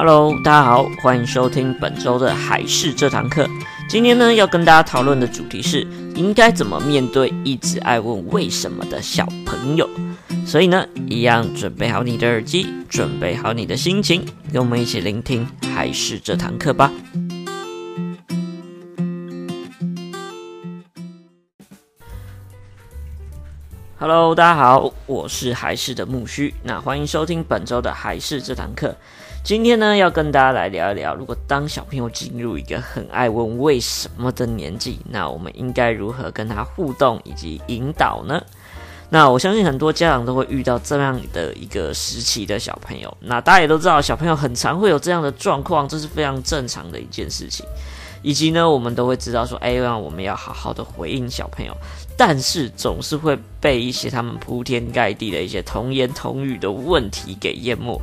Hello，大家好，欢迎收听本周的还是这堂课。今天呢，要跟大家讨论的主题是应该怎么面对一直爱问为什么的小朋友。所以呢，一样准备好你的耳机，准备好你的心情，跟我们一起聆听还是这堂课吧。Hello，大家好，我是还是的木须，那欢迎收听本周的还是这堂课。今天呢，要跟大家来聊一聊，如果当小朋友进入一个很爱问为什么的年纪，那我们应该如何跟他互动以及引导呢？那我相信很多家长都会遇到这样的一个时期的小朋友。那大家也都知道，小朋友很常会有这样的状况，这是非常正常的一件事情。以及呢，我们都会知道说，哎，让我们要好好的回应小朋友。但是总是会被一些他们铺天盖地的一些童言童语的问题给淹没，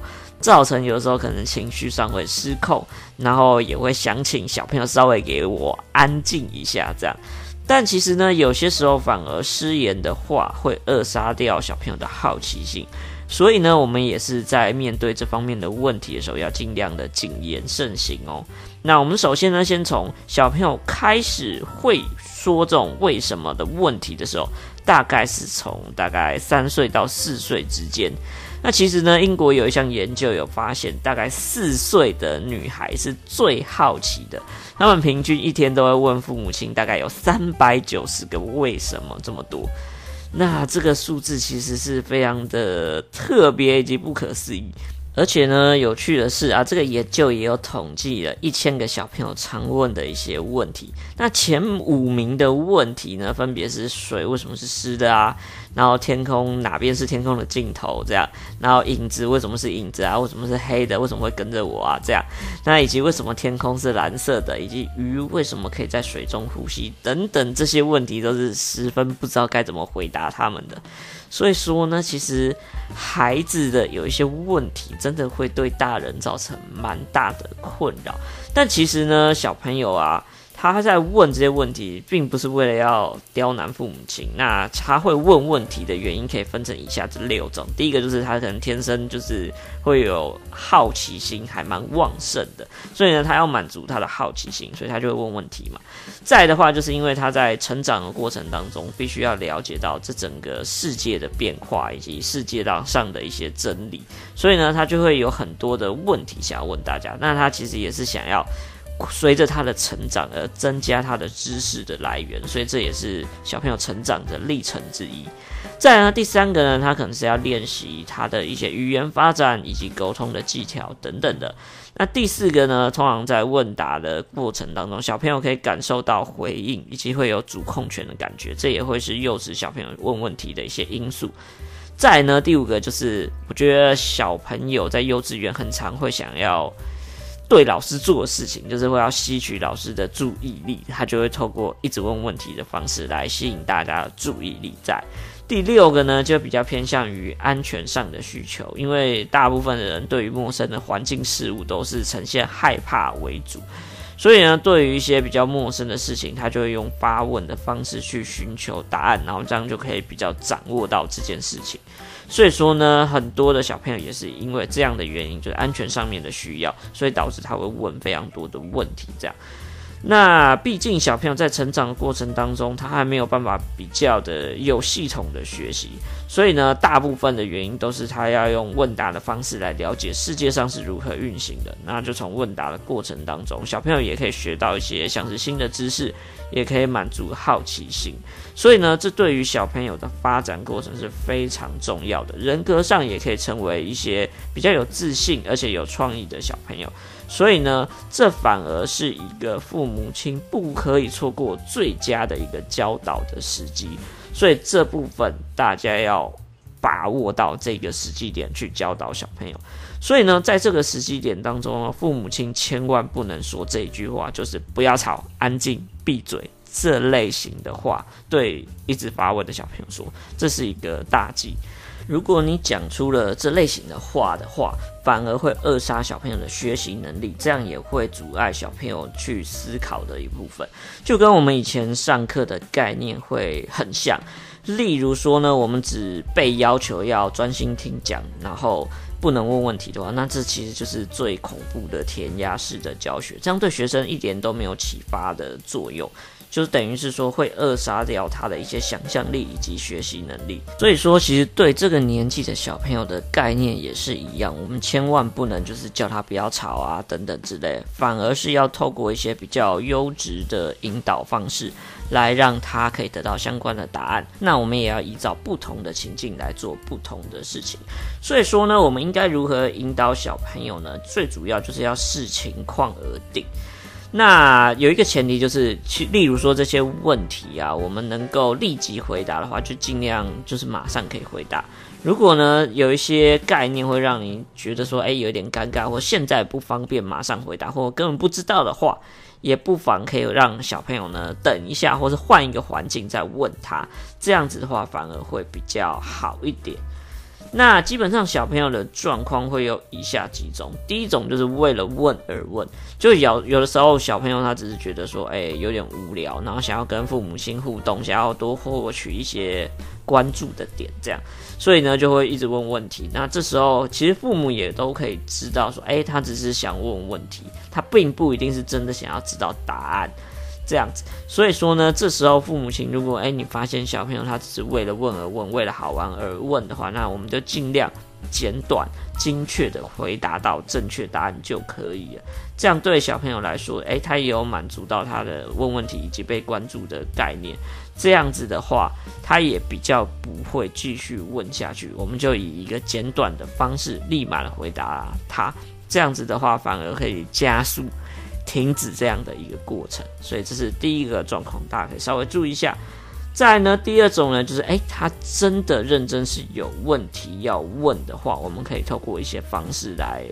造成有时候可能情绪上会失控，然后也会想请小朋友稍微给我安静一下这样。但其实呢，有些时候反而失言的话会扼杀掉小朋友的好奇心，所以呢，我们也是在面对这方面的问题的时候，要尽量的谨言慎行哦。那我们首先呢，先从小朋友开始会说这种为什么的问题的时候，大概是从大概三岁到四岁之间。那其实呢，英国有一项研究有发现，大概四岁的女孩是最好奇的，他们平均一天都会问父母亲大概有三百九十个为什么这么多。那这个数字其实是非常的特别以及不可思议。而且呢，有趣的是啊，这个研究也有统计了一千个小朋友常问的一些问题。那前五名的问题呢，分别是水为什么是湿的啊？然后天空哪边是天空的尽头？这样，然后影子为什么是影子啊？为什么是黑的？为什么会跟着我啊？这样，那以及为什么天空是蓝色的？以及鱼为什么可以在水中呼吸？等等这些问题都是十分不知道该怎么回答他们的。所以说呢，其实孩子的有一些问题，真的会对大人造成蛮大的困扰。但其实呢，小朋友啊。他在问这些问题，并不是为了要刁难父母亲。那他会问问题的原因可以分成以下这六种。第一个就是他可能天生就是会有好奇心，还蛮旺盛的，所以呢，他要满足他的好奇心，所以他就会问问题嘛。再的话，就是因为他在成长的过程当中，必须要了解到这整个世界的变化以及世界当上的一些真理，所以呢，他就会有很多的问题想要问大家。那他其实也是想要。随着他的成长而增加他的知识的来源，所以这也是小朋友成长的历程之一。再呢，第三个呢，他可能是要练习他的一些语言发展以及沟通的技巧等等的。那第四个呢，通常在问答的过程当中，小朋友可以感受到回应以及会有主控权的感觉，这也会是幼稚小朋友问问题的一些因素。再呢，第五个就是我觉得小朋友在幼稚园很常会想要。对老师做的事情，就是会要吸取老师的注意力，他就会透过一直问问题的方式来吸引大家的注意力。在第六个呢，就比较偏向于安全上的需求，因为大部分的人对于陌生的环境事物都是呈现害怕为主，所以呢，对于一些比较陌生的事情，他就会用发问的方式去寻求答案，然后这样就可以比较掌握到这件事情。所以说呢，很多的小朋友也是因为这样的原因，就是安全上面的需要，所以导致他会问非常多的问题，这样。那毕竟小朋友在成长的过程当中，他还没有办法比较的有系统的学习，所以呢，大部分的原因都是他要用问答的方式来了解世界上是如何运行的。那就从问答的过程当中，小朋友也可以学到一些像是新的知识，也可以满足好奇心。所以呢，这对于小朋友的发展过程是非常重要的，人格上也可以成为一些比较有自信而且有创意的小朋友。所以呢，这反而是一个父母亲不可以错过最佳的一个教导的时机。所以这部分大家要把握到这个时机点去教导小朋友。所以呢，在这个时机点当中呢，父母亲千万不能说这一句话，就是不要吵，安静，闭嘴这类型的话，对一直发问的小朋友说，这是一个大忌。如果你讲出了这类型的话的话，反而会扼杀小朋友的学习能力，这样也会阻碍小朋友去思考的一部分，就跟我们以前上课的概念会很像。例如说呢，我们只被要求要专心听讲，然后不能问问题的话，那这其实就是最恐怖的填鸭式的教学，这样对学生一点都没有启发的作用。就等于是说会扼杀掉他的一些想象力以及学习能力，所以说其实对这个年纪的小朋友的概念也是一样，我们千万不能就是叫他不要吵啊等等之类，反而是要透过一些比较优质的引导方式来让他可以得到相关的答案。那我们也要依照不同的情境来做不同的事情。所以说呢，我们应该如何引导小朋友呢？最主要就是要视情况而定。那有一个前提就是，去例如说这些问题啊，我们能够立即回答的话，就尽量就是马上可以回答。如果呢，有一些概念会让你觉得说，哎，有点尴尬，或现在不方便马上回答，或根本不知道的话，也不妨可以让小朋友呢等一下，或是换一个环境再问他，这样子的话反而会比较好一点。那基本上小朋友的状况会有以下几种，第一种就是为了问而问，就有有的时候小朋友他只是觉得说，哎，有点无聊，然后想要跟父母亲互动，想要多获取一些关注的点，这样，所以呢就会一直问问题。那这时候其实父母也都可以知道说，哎，他只是想问问题，他并不一定是真的想要知道答案。这样子，所以说呢，这时候父母亲如果诶，你发现小朋友他只是为了问而问，为了好玩而问的话，那我们就尽量简短、精确的回答到正确答案就可以了。这样对小朋友来说，诶，他也有满足到他的问问题以及被关注的概念。这样子的话，他也比较不会继续问下去。我们就以一个简短的方式，立马的回答他。这样子的话，反而可以加速。停止这样的一个过程，所以这是第一个状况，大家可以稍微注意一下。再呢，第二种呢，就是诶，他真的认真是有问题要问的话，我们可以透过一些方式来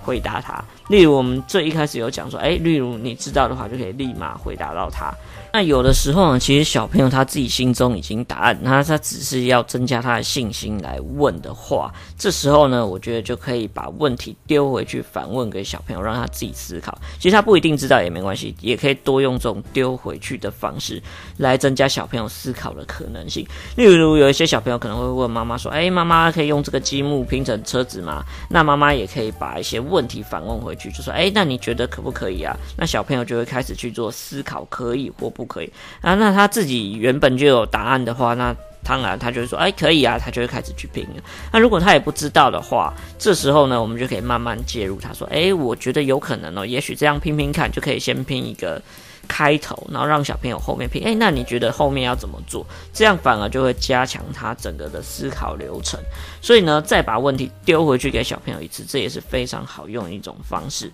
回答他。例如，我们最一开始有讲说，诶，例如你知道的话，就可以立马回答到他。那有的时候呢，其实小朋友他自己心中已经答案，那他只是要增加他的信心来问的话，这时候呢，我觉得就可以把问题丢回去反问给小朋友，让他自己思考。其实他不一定知道也没关系，也可以多用这种丢回去的方式来增加小朋友思考的可能性。例如，有一些小朋友可能会问妈妈说：“诶，妈妈可以用这个积木拼成车子吗？”那妈妈也可以把一些问题反问回去，就说：“诶，那你觉得可不可以啊？”那小朋友就会开始去做思考，可以或不可以啊？那他自己原本就有答案的话，那当然他就会说，哎，可以啊，他就会开始去拼了。那如果他也不知道的话，这时候呢，我们就可以慢慢介入。他说，哎，我觉得有可能哦，也许这样拼拼看，就可以先拼一个开头，然后让小朋友后面拼。哎，那你觉得后面要怎么做？这样反而就会加强他整个的思考流程。所以呢，再把问题丢回去给小朋友一次，这也是非常好用的一种方式。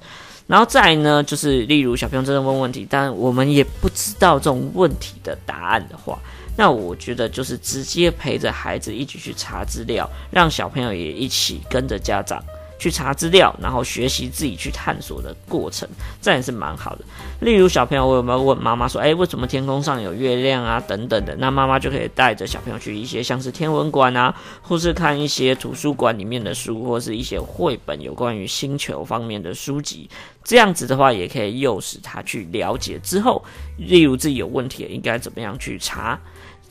然后再呢，就是例如小朋友真的问问题，但我们也不知道这种问题的答案的话，那我觉得就是直接陪着孩子一起去查资料，让小朋友也一起跟着家长。去查资料，然后学习自己去探索的过程，这也是蛮好的。例如小朋友，我有没有问妈妈说，诶，为什么天空上有月亮啊？等等的，那妈妈就可以带着小朋友去一些像是天文馆啊，或是看一些图书馆里面的书，或是一些绘本有关于星球方面的书籍。这样子的话，也可以诱使他去了解之后，例如自己有问题应该怎么样去查。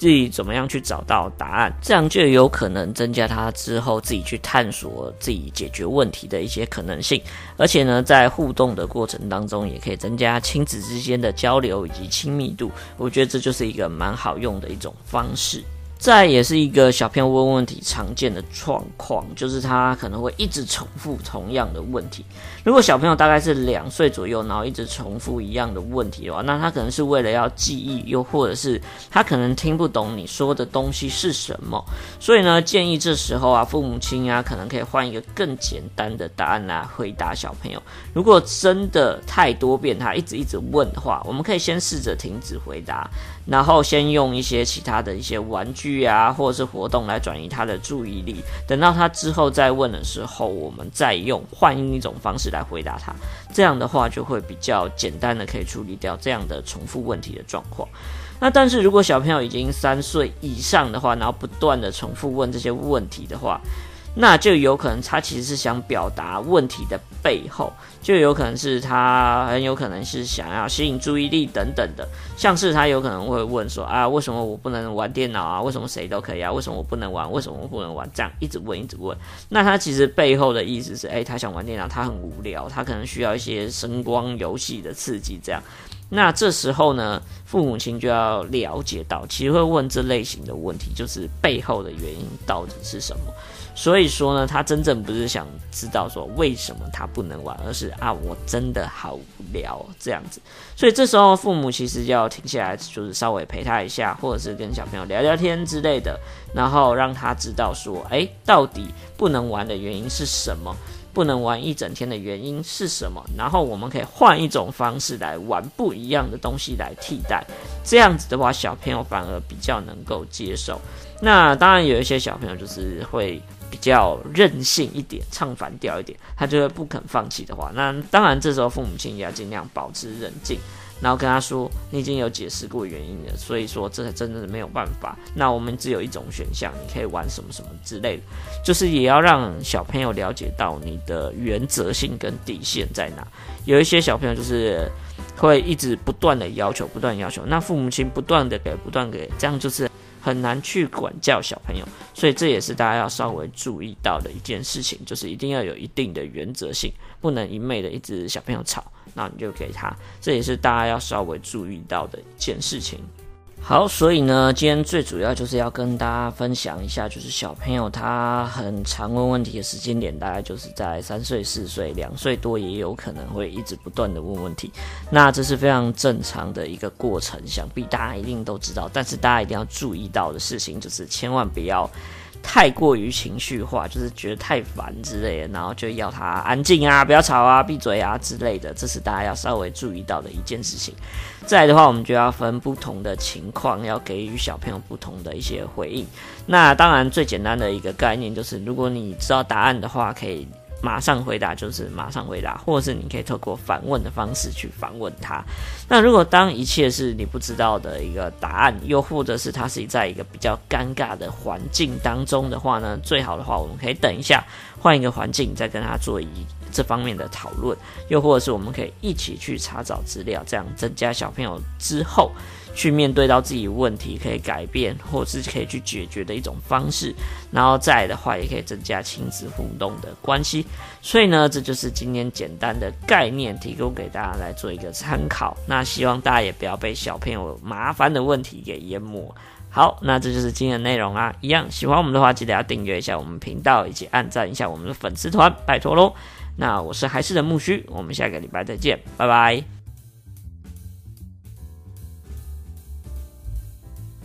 自己怎么样去找到答案，这样就有可能增加他之后自己去探索自己解决问题的一些可能性。而且呢，在互动的过程当中，也可以增加亲子之间的交流以及亲密度。我觉得这就是一个蛮好用的一种方式。再也是一个小朋友问问题常见的状况，就是他可能会一直重复同样的问题。如果小朋友大概是两岁左右，然后一直重复一样的问题的话，那他可能是为了要记忆，又或者是他可能听不懂你说的东西是什么。所以呢，建议这时候啊，父母亲啊，可能可以换一个更简单的答案来回答小朋友。如果真的太多遍，他一直一直问的话，我们可以先试着停止回答，然后先用一些其他的一些玩具。啊，或者是活动来转移他的注意力。等到他之后再问的时候，我们再用换一种方式来回答他。这样的话就会比较简单的可以处理掉这样的重复问题的状况。那但是如果小朋友已经三岁以上的话，然后不断的重复问这些问题的话，那就有可能他其实是想表达问题的背后，就有可能是他很有可能是想要吸引注意力等等的，像是他有可能会问说啊，为什么我不能玩电脑啊？为什么谁都可以啊？为什么我不能玩？为什么我不能玩？这样一直问一直问，那他其实背后的意思是，诶，他想玩电脑，他很无聊，他可能需要一些声光游戏的刺激，这样。那这时候呢，父母亲就要了解到，其实会问这类型的问题，就是背后的原因到底是什么。所以说呢，他真正不是想知道说为什么他不能玩，而是啊，我真的好无聊这样子。所以这时候父母其实就要停下来，就是稍微陪他一下，或者是跟小朋友聊聊天之类的，然后让他知道说，诶，到底不能玩的原因是什么？不能玩一整天的原因是什么？然后我们可以换一种方式来玩不一样的东西来替代。这样子的话，小朋友反而比较能够接受。那当然有一些小朋友就是会。比较任性一点，唱反调一点，他就会不肯放弃的话，那当然这时候父母亲也要尽量保持冷静，然后跟他说，你已经有解释过原因了，所以说这才真的是没有办法。那我们只有一种选项，你可以玩什么什么之类的，就是也要让小朋友了解到你的原则性跟底线在哪。有一些小朋友就是会一直不断的要求，不断要求，那父母亲不断的给，不断给，这样就是。很难去管教小朋友，所以这也是大家要稍微注意到的一件事情，就是一定要有一定的原则性，不能一昧的一直小朋友吵，那你就给他，这也是大家要稍微注意到的一件事情。好，所以呢，今天最主要就是要跟大家分享一下，就是小朋友他很常问问题的时间点，大概就是在三岁、四岁、两岁多，也有可能会一直不断的问问题。那这是非常正常的一个过程，想必大家一定都知道。但是大家一定要注意到的事情，就是千万不要。太过于情绪化，就是觉得太烦之类的，然后就要他安静啊，不要吵啊，闭嘴啊之类的，这是大家要稍微注意到的一件事情。再来的话，我们就要分不同的情况，要给予小朋友不同的一些回应。那当然，最简单的一个概念就是，如果你知道答案的话，可以。马上回答就是马上回答，或者是你可以透过反问的方式去反问他。那如果当一切是你不知道的一个答案，又或者是他是在一个比较尴尬的环境当中的话呢，最好的话我们可以等一下，换一个环境再跟他做一这方面的讨论，又或者是我们可以一起去查找资料，这样增加小朋友之后。去面对到自己问题可以改变，或是可以去解决的一种方式，然后再的话，也可以增加亲子互动的关系。所以呢，这就是今天简单的概念，提供给大家来做一个参考。那希望大家也不要被小朋友麻烦的问题给淹没。好，那这就是今天的内容啊。一样喜欢我们的话，记得要订阅一下我们频道，以及按赞一下我们的粉丝团，拜托喽。那我是还是的木须，我们下个礼拜再见，拜拜。